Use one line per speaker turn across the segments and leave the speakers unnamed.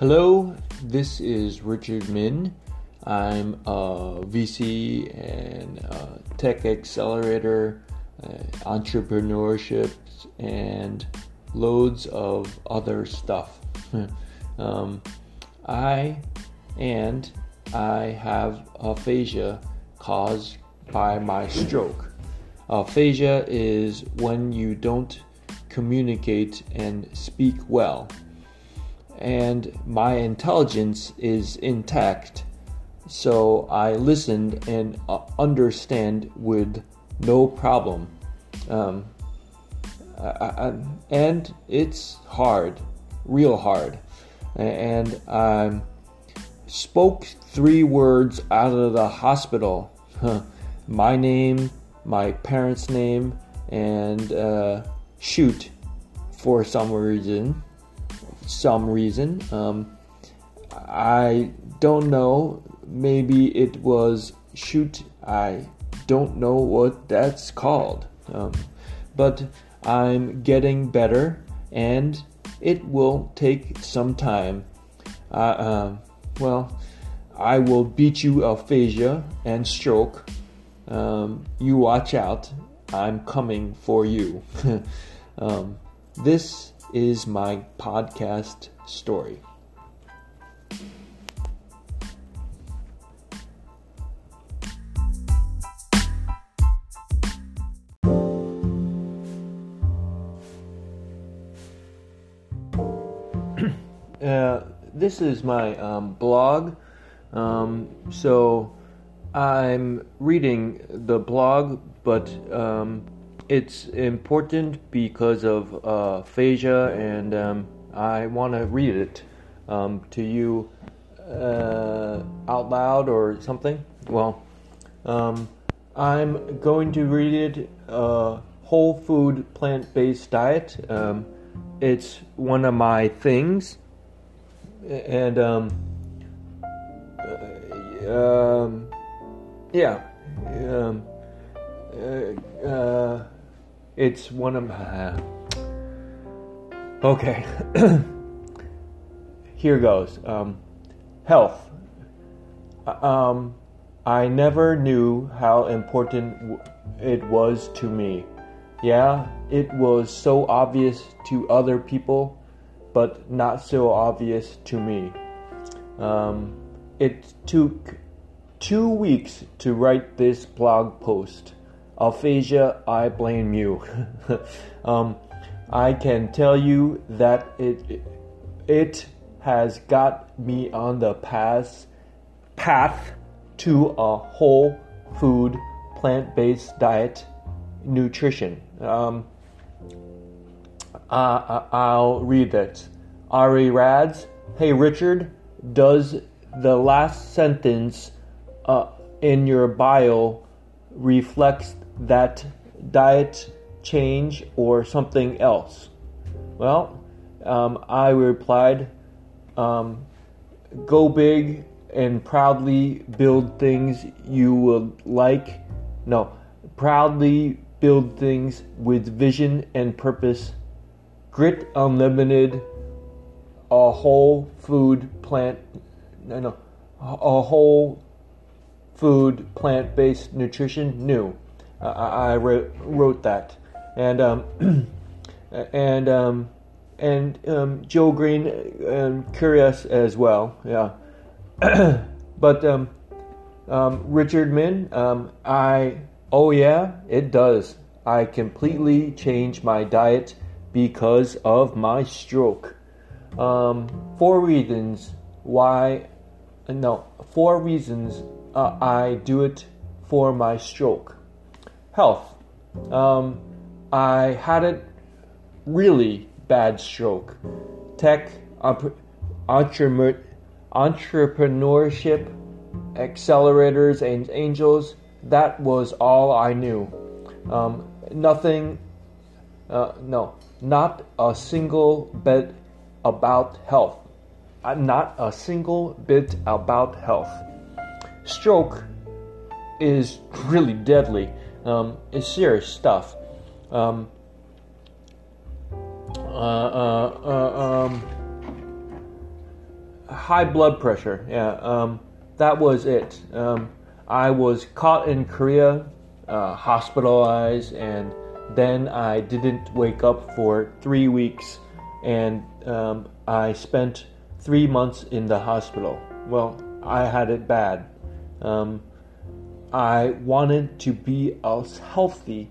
Hello, this is Richard Min. I'm a VC and a tech accelerator, uh, entrepreneurship, and loads of other stuff. um, I and I have aphasia caused by my stroke. Aphasia is when you don't communicate and speak well and my intelligence is intact. So I listened and uh, understand with no problem. Um, I, I, and it's hard, real hard. And I spoke three words out of the hospital my name, my parents' name, and uh, shoot for some reason some reason. Um, I don't know. Maybe it was shoot. I don't know what that's called. Um, but I'm getting better, and it will take some time. Uh, uh, well, I will beat you aphasia and stroke. Um, you watch out. I'm coming for you. um, this is my podcast story. uh, this is my um, blog. Um, so I'm reading the blog, but um, it's important because of uh, aphasia, and um, I want to read it um, to you uh, out loud or something. Well, um, I'm going to read it uh, whole food plant based diet. Um, it's one of my things, and um, uh, um, yeah. Uh, uh, it's one of my. Okay. Here goes. Um, health. Um, I never knew how important it was to me. Yeah, it was so obvious to other people, but not so obvious to me. Um, it took two weeks to write this blog post aphasia, I blame you. um, I can tell you that it it has got me on the path path to a whole food plant based diet nutrition. Um, uh, I'll read it. Ari Rads, hey Richard, does the last sentence uh, in your bio reflects that diet change or something else? Well, um, I replied, um, go big and proudly build things you will like. No, proudly build things with vision and purpose. Grit Unlimited, a whole food plant, no, no, a whole food plant based nutrition new. Uh, I wrote, wrote that, and um, and um, and um, Joe Green um, curious as well. Yeah, but um, um, Richard Min, um, I oh yeah, it does. I completely changed my diet because of my stroke. Four reasons why, no, four reasons uh, I do it for my stroke health. Um, I had a really bad stroke. Tech, entrepreneurship, accelerators, and angels, that was all I knew. Um, nothing, uh, no, not a single bit about health. Uh, not a single bit about health. Stroke is really deadly um, it's serious stuff. Um, uh, uh, uh, um, high blood pressure. Yeah, um, that was it. Um, I was caught in Korea, uh, hospitalized, and then I didn't wake up for three weeks, and um, I spent three months in the hospital. Well, I had it bad. Um, I wanted to be as healthy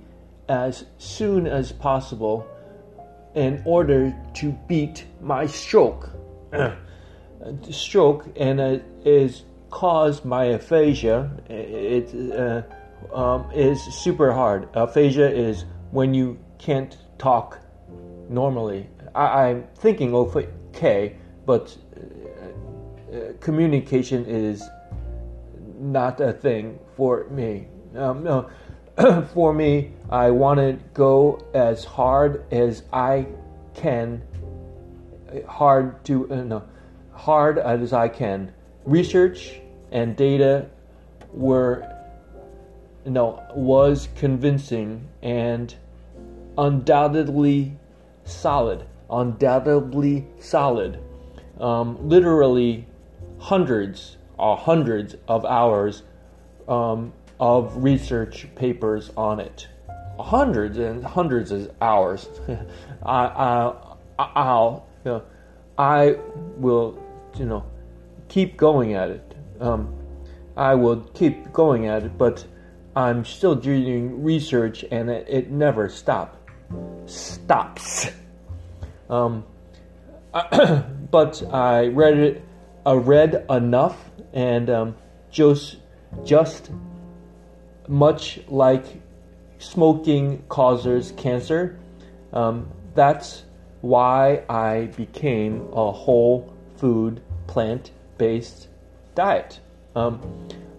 as soon as possible in order to beat my stroke. stroke and it is caused by aphasia. It uh, um, is super hard. Aphasia is when you can't talk normally. I, am thinking okay, but uh, uh, communication is not a thing for me. Um, no, for me, I want to go as hard as I can, hard to uh, no, hard as I can. Research and data were no was convincing and undoubtedly solid, undoubtedly solid. Um, literally hundreds or hundreds of hours um, of research papers on it. Hundreds and hundreds of hours. I, I, I'll, you know, I will, you know, keep going at it. Um, I will keep going at it, but I'm still doing research, and it, it never stop stops. Um, but I read it, read enough, and um, just just much like smoking causes cancer. Um, that's why I became a whole food, plant based diet. Um,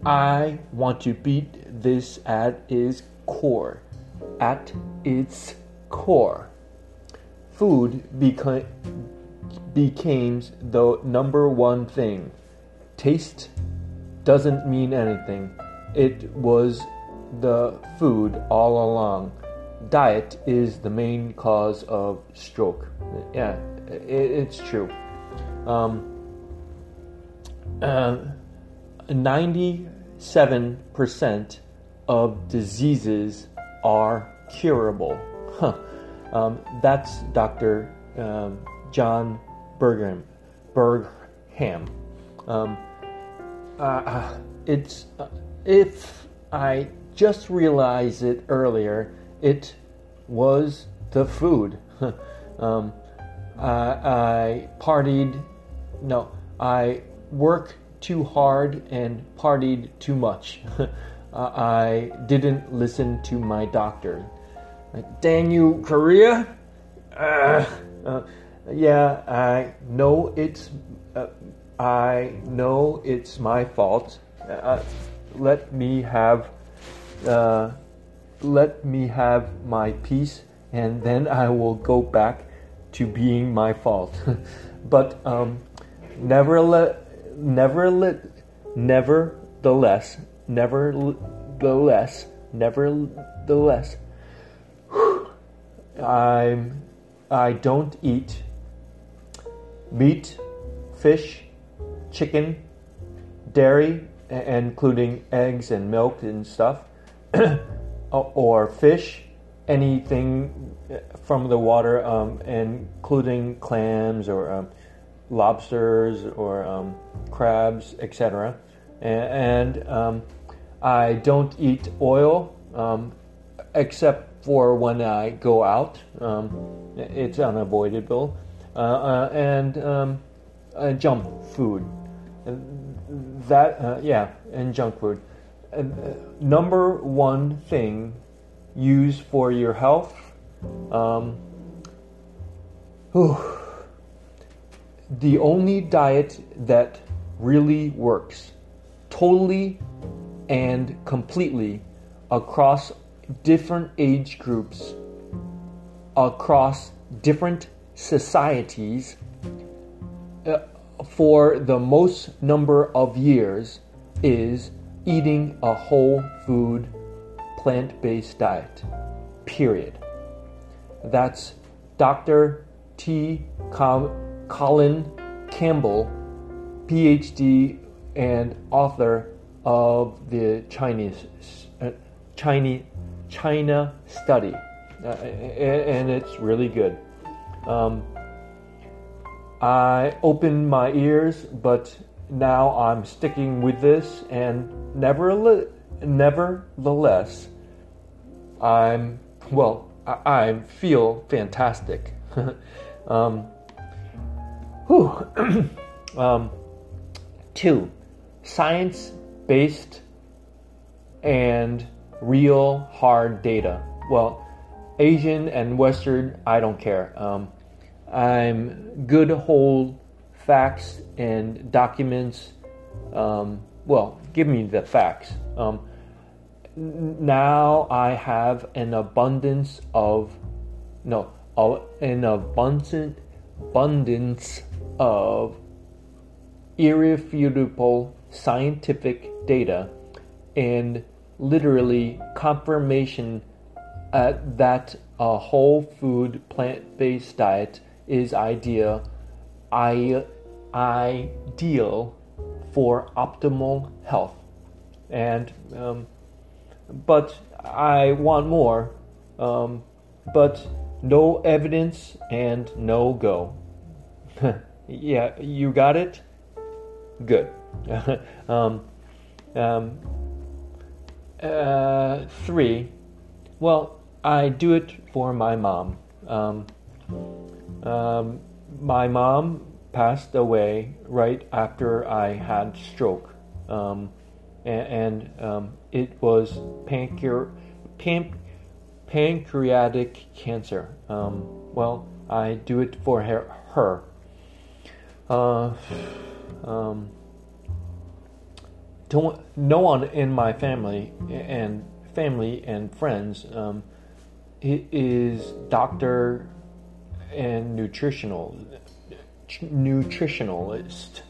I want to beat this at its core. At its core. Food beca- became the number one thing. Taste doesn't mean anything. It was the food all along. Diet is the main cause of stroke. Yeah, it, it's true. Um, uh, 97% of diseases are curable. Huh. Um, that's Dr. Um, John Bergham. Bergham. Um, uh, uh it's uh, if I just realized it earlier, it was the food. um, I partied. No, I worked too hard and partied too much. I didn't listen to my doctor. Dang you, Korea! Yeah, I know it's. Uh, I know it's my fault. Uh, let me have. Uh, let me have my peace, and then I will go back to being my fault. but um, never let, never let, nevertheless, nevertheless, nevertheless I'm I don't eat meat, fish, chicken, dairy, including eggs and milk and stuff, or fish, anything from the water, um, including clams or um, lobsters or um, crabs, etc. And, and um, I don't eat oil um, except for when I go out. Um, it's unavoidable. Uh, uh, and um, junk food. That, uh, yeah, and junk food. Number one thing used for your health. Um, the only diet that really works totally and completely across different age groups across different societies uh, for the most number of years is eating a whole food plant based diet. Period. That's Dr. T. Colin Campbell PhD and author of the Chinese uh, Chinese China study, uh, and it's really good. Um, I opened my ears, but now I'm sticking with this, and nevertheless, I'm well. I, I feel fantastic. um, whew. um, two, science-based and real hard data. Well, Asian and Western, I don't care. Um, I'm good whole facts and documents. Um, well, give me the facts. Um, now I have an abundance of no, an abundant abundance of irrefutable scientific data and literally confirmation uh, that a whole food plant based diet is ideal, I, ideal for optimal health. And, um, but I want more, um, but no evidence and no go. yeah, you got it? Good. um, um, uh, three. Well, I do it for my mom. Um, my mom passed away right after I had stroke, um, and, and um, it was pancre- pan- pancreatic cancer. Um, well, I do it for her. her. Uh, um, no one in my family and family and friends um, is doctor and nutritional nutritionalist.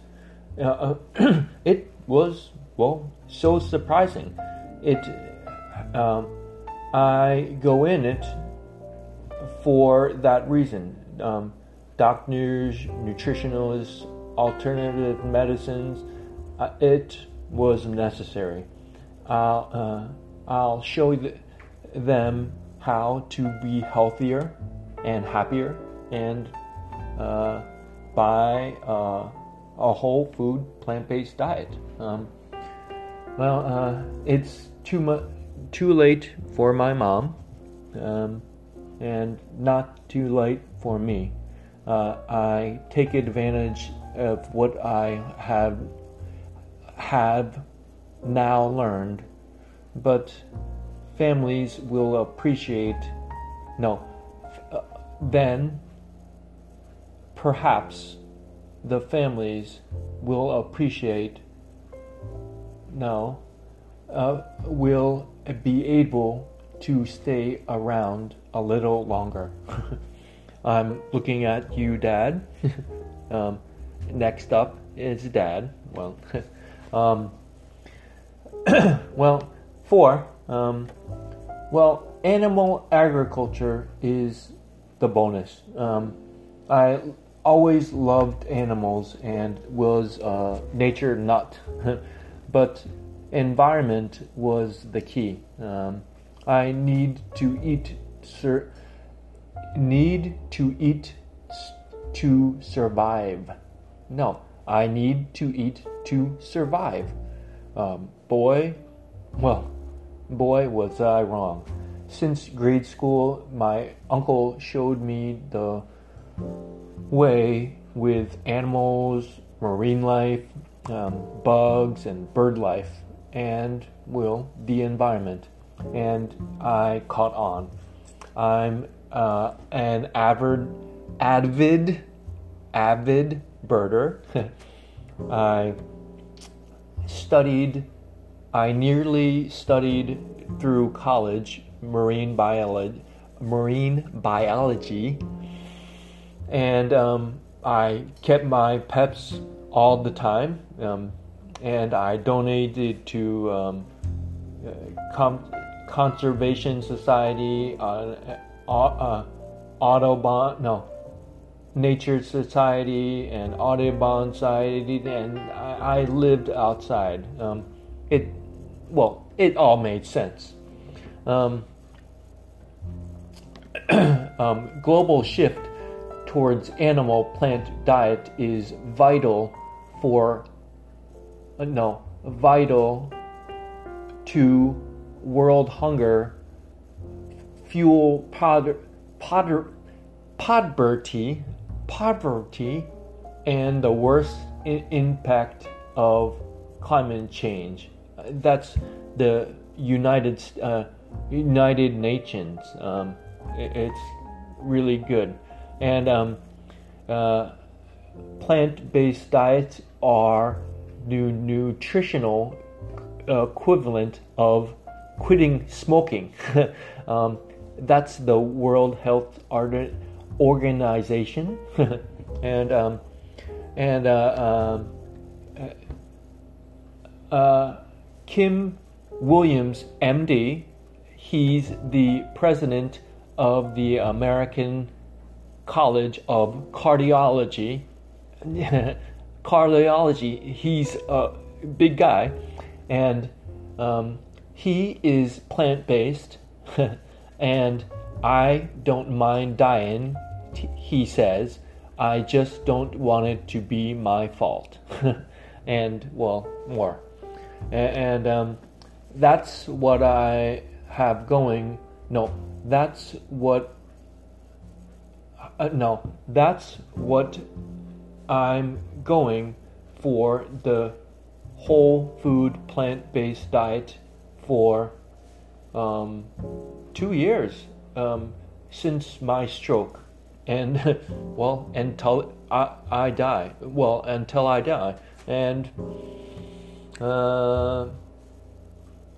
Uh, it was well so surprising. It um, I go in it for that reason. Um, doctors, nutritionalists, alternative medicines. Uh, it was necessary. I'll, uh, I'll show them how to be healthier and happier and uh, buy uh, a whole food plant based diet. Um, well, uh, it's too much, too late for my mom, um, and not too late for me. Uh, I take advantage of what I have have now learned, but families will appreciate. No, uh, then perhaps the families will appreciate. No, uh, will be able to stay around a little longer. I'm looking at you, Dad. um, next up is Dad. Well, um, well, four. Um, well, animal agriculture is the bonus. Um, I always loved animals and was a nature nut, but environment was the key. Um, I need to eat. Sur- need to eat to survive. No, I need to eat to survive. Um, boy, well, boy, was I wrong. Since grade school, my uncle showed me the way with animals, marine life, um, bugs, and bird life, and, well, the environment. And I caught on. I'm uh, an avid, avid, avid birder. I studied, I nearly studied through college marine biology, marine biology, and um, I kept my pets all the time, um, and I donated to um, uh, com- conservation society, uh, uh, uh Autobahn, no, Nature Society and Audubon Society, and I, I lived outside. Um, it, well, it all made sense. Um, um, global shift towards animal plant diet is vital for uh, no vital to world hunger fuel pod, poverty poverty and the worst I- impact of climate change. That's the united uh, united nations. Um, it, it's really good and um, uh, plant-based diets are the nutritional equivalent of quitting smoking. um, that's the World Health Organization, and um, and uh, um, uh, Kim Williams, MD. He's the president of the American College of Cardiology. Cardiology. He's a big guy, and um, he is plant based, and I don't mind dying. He says, I just don't want it to be my fault, and well, more, and, um, that's what I have going. No, that's what uh, no, that's what I'm going for the whole food plant based diet for um, two years um, since my stroke. And well, until I, I die. Well, until I die. And uh,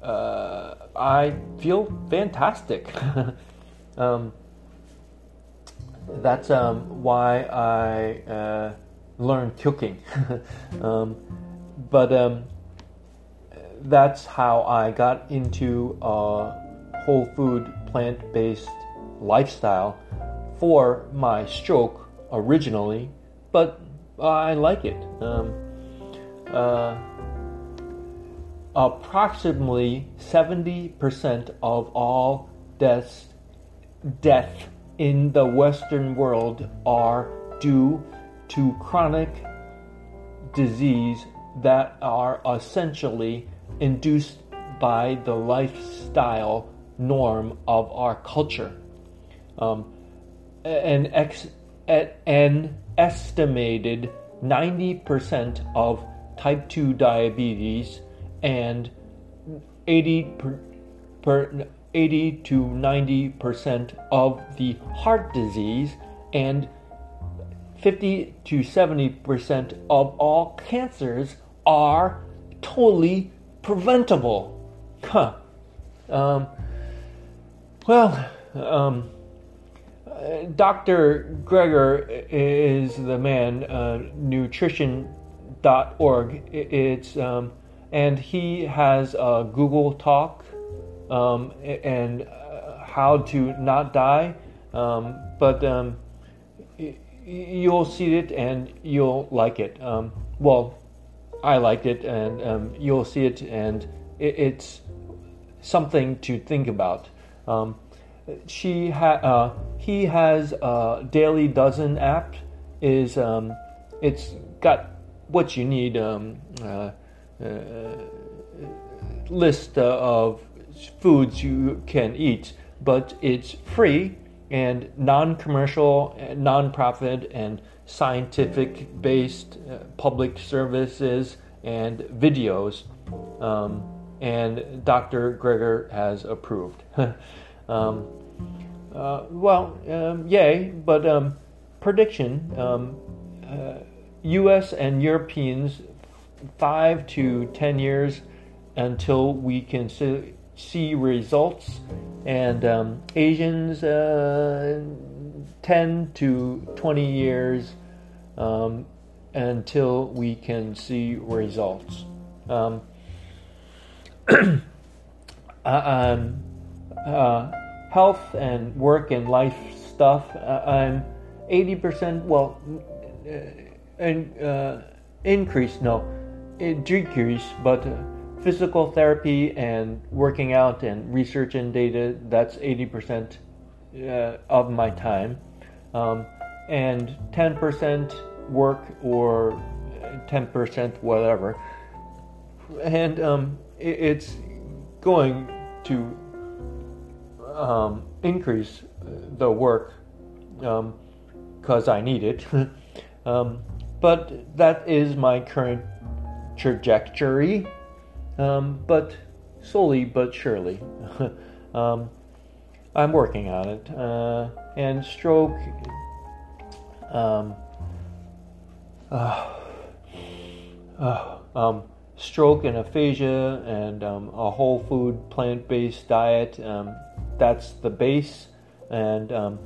uh, I feel fantastic. um, that's um, why I uh, learned cooking. um, but um, that's how I got into a whole food, plant based lifestyle for my stroke originally, but I like it. Um, uh, approximately 70% of all deaths, death in the Western world are due to chronic disease that are essentially induced by the lifestyle norm of our culture. Um, an, ex, an estimated 90% of type 2 diabetes and 80 per, per, 80 to 90% of the heart disease and 50 to 70% of all cancers are totally preventable. Huh. Um, well, um, Dr. Greger is the man, uh, nutrition.org. It's, um, and he has a Google Talk um, and uh, how to not die. Um, but um, you'll see it and you'll like it. Um, well, I liked it, and um, you'll see it, and it, it's something to think about. Um, she ha- uh, he has a daily dozen app. Is it's got what you need. Uh, uh, list of foods you can eat, but it's free and non-commercial, non-profit, and scientific based uh, public services and videos. Um, and Dr. Greger has approved. um, uh, well, um, yay, but um, prediction US um, uh, and Europeans, five to ten years until we can see, results, and um, Asians, uh, 10 to 20 years um, until we can see results. Um, uh, um, uh, health and work and life stuff. Uh, 80%, well, and uh, increase, no, decrease, but uh, physical therapy and working out and research and data, that's 80% uh, of my time. Um, and 10% work or 10% whatever. And um, it, it's going to um, increase the work because um, I need it. Um, but that is my current trajectory. Um, but slowly but surely, um, I'm working on it. Uh, and stroke, um, uh, uh, um, stroke and aphasia, and um, a whole food plant based diet. Um, that's the base, and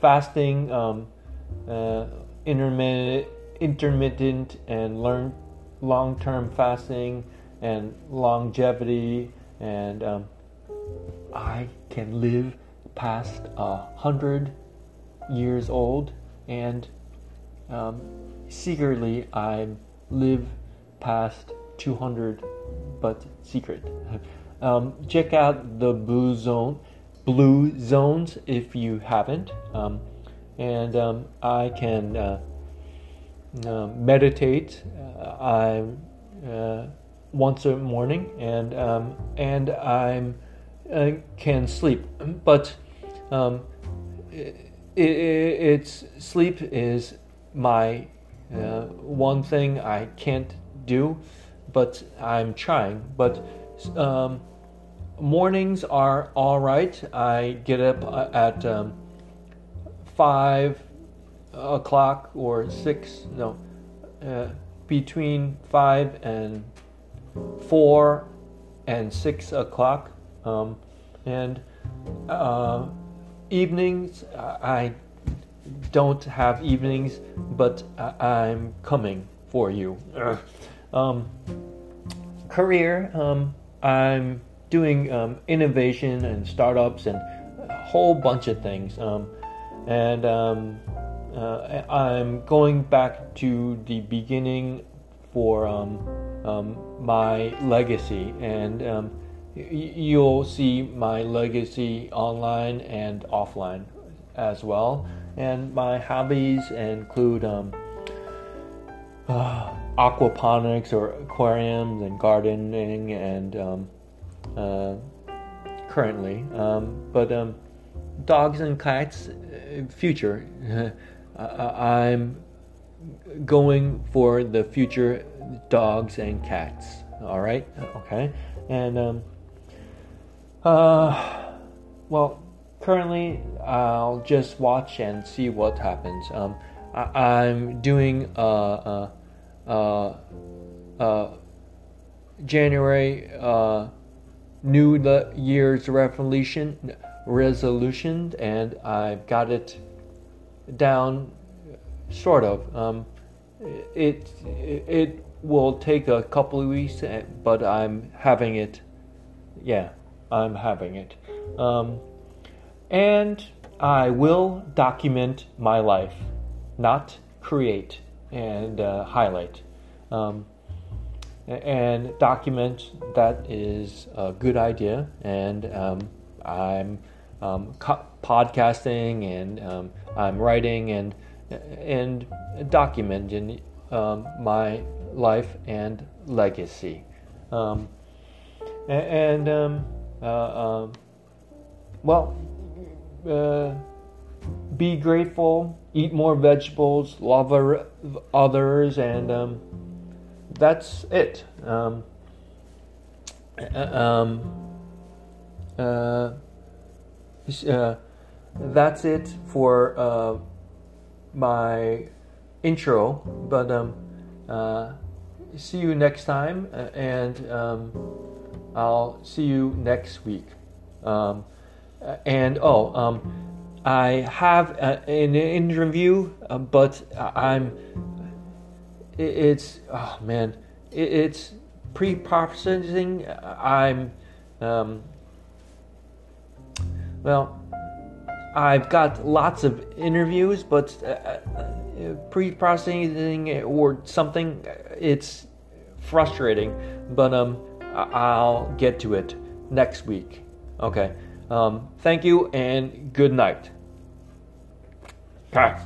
fasting, uh, intermittent, intermittent and learn long term fasting and longevity, and um, I can live past a hundred years old, and um, secretly I live past 200, but secret. Um, check out the blue zone, blue zones if you haven't, um, and um, I can uh, uh, meditate. Uh, I'm uh, once a morning, and um, and I uh, can sleep. But um, it, it, it's sleep is my uh, one thing I can't do, but I'm trying. But um, mornings are all right. I get up at um, five o'clock or six. No. Uh, between five and four and six o'clock. Um, and uh, evenings, I don't have evenings, but I'm coming for you. Um, career, um, I'm doing um, innovation and startups and a whole bunch of things. Um, and um, uh, I'm going back to the beginning for um, um, my legacy, and um, you'll see my legacy online and offline as well. And my hobbies include um, uh, aquaponics or aquariums and gardening, and um, uh, currently, um, but dogs and cats, uh, future. I'm going for the future dogs and cats. All right, okay, and um, uh, well, currently I'll just watch and see what happens. Um, I, am doing uh, uh, uh, uh, January uh, New Year's resolution resolution, and I've got it down, sort of. Um, it, it will take a couple of weeks, eh, but I'm having it. Yeah, I'm having it. Um, and I will document my life, not create and uh, highlight. Um, and document that is a good idea, and um, I'm um, co- podcasting and um, I'm writing and and documenting um, my life and legacy. Um, and um, uh, um, well, uh, be grateful, eat more vegetables, love others, and um, that's it. Um, uh, uh, uh, that's it for uh, my intro. But um, uh, see you next time, uh, and um, I'll see you next week. Um, and oh, um, I have a, an interview, uh, but I'm. It's oh man, it's pre-processing. I'm. Um, well, I've got lots of interviews, but uh, uh, pre-processing or something, it's frustrating. But um, I'll get to it next week. Okay. Um, thank you and good night. Okay.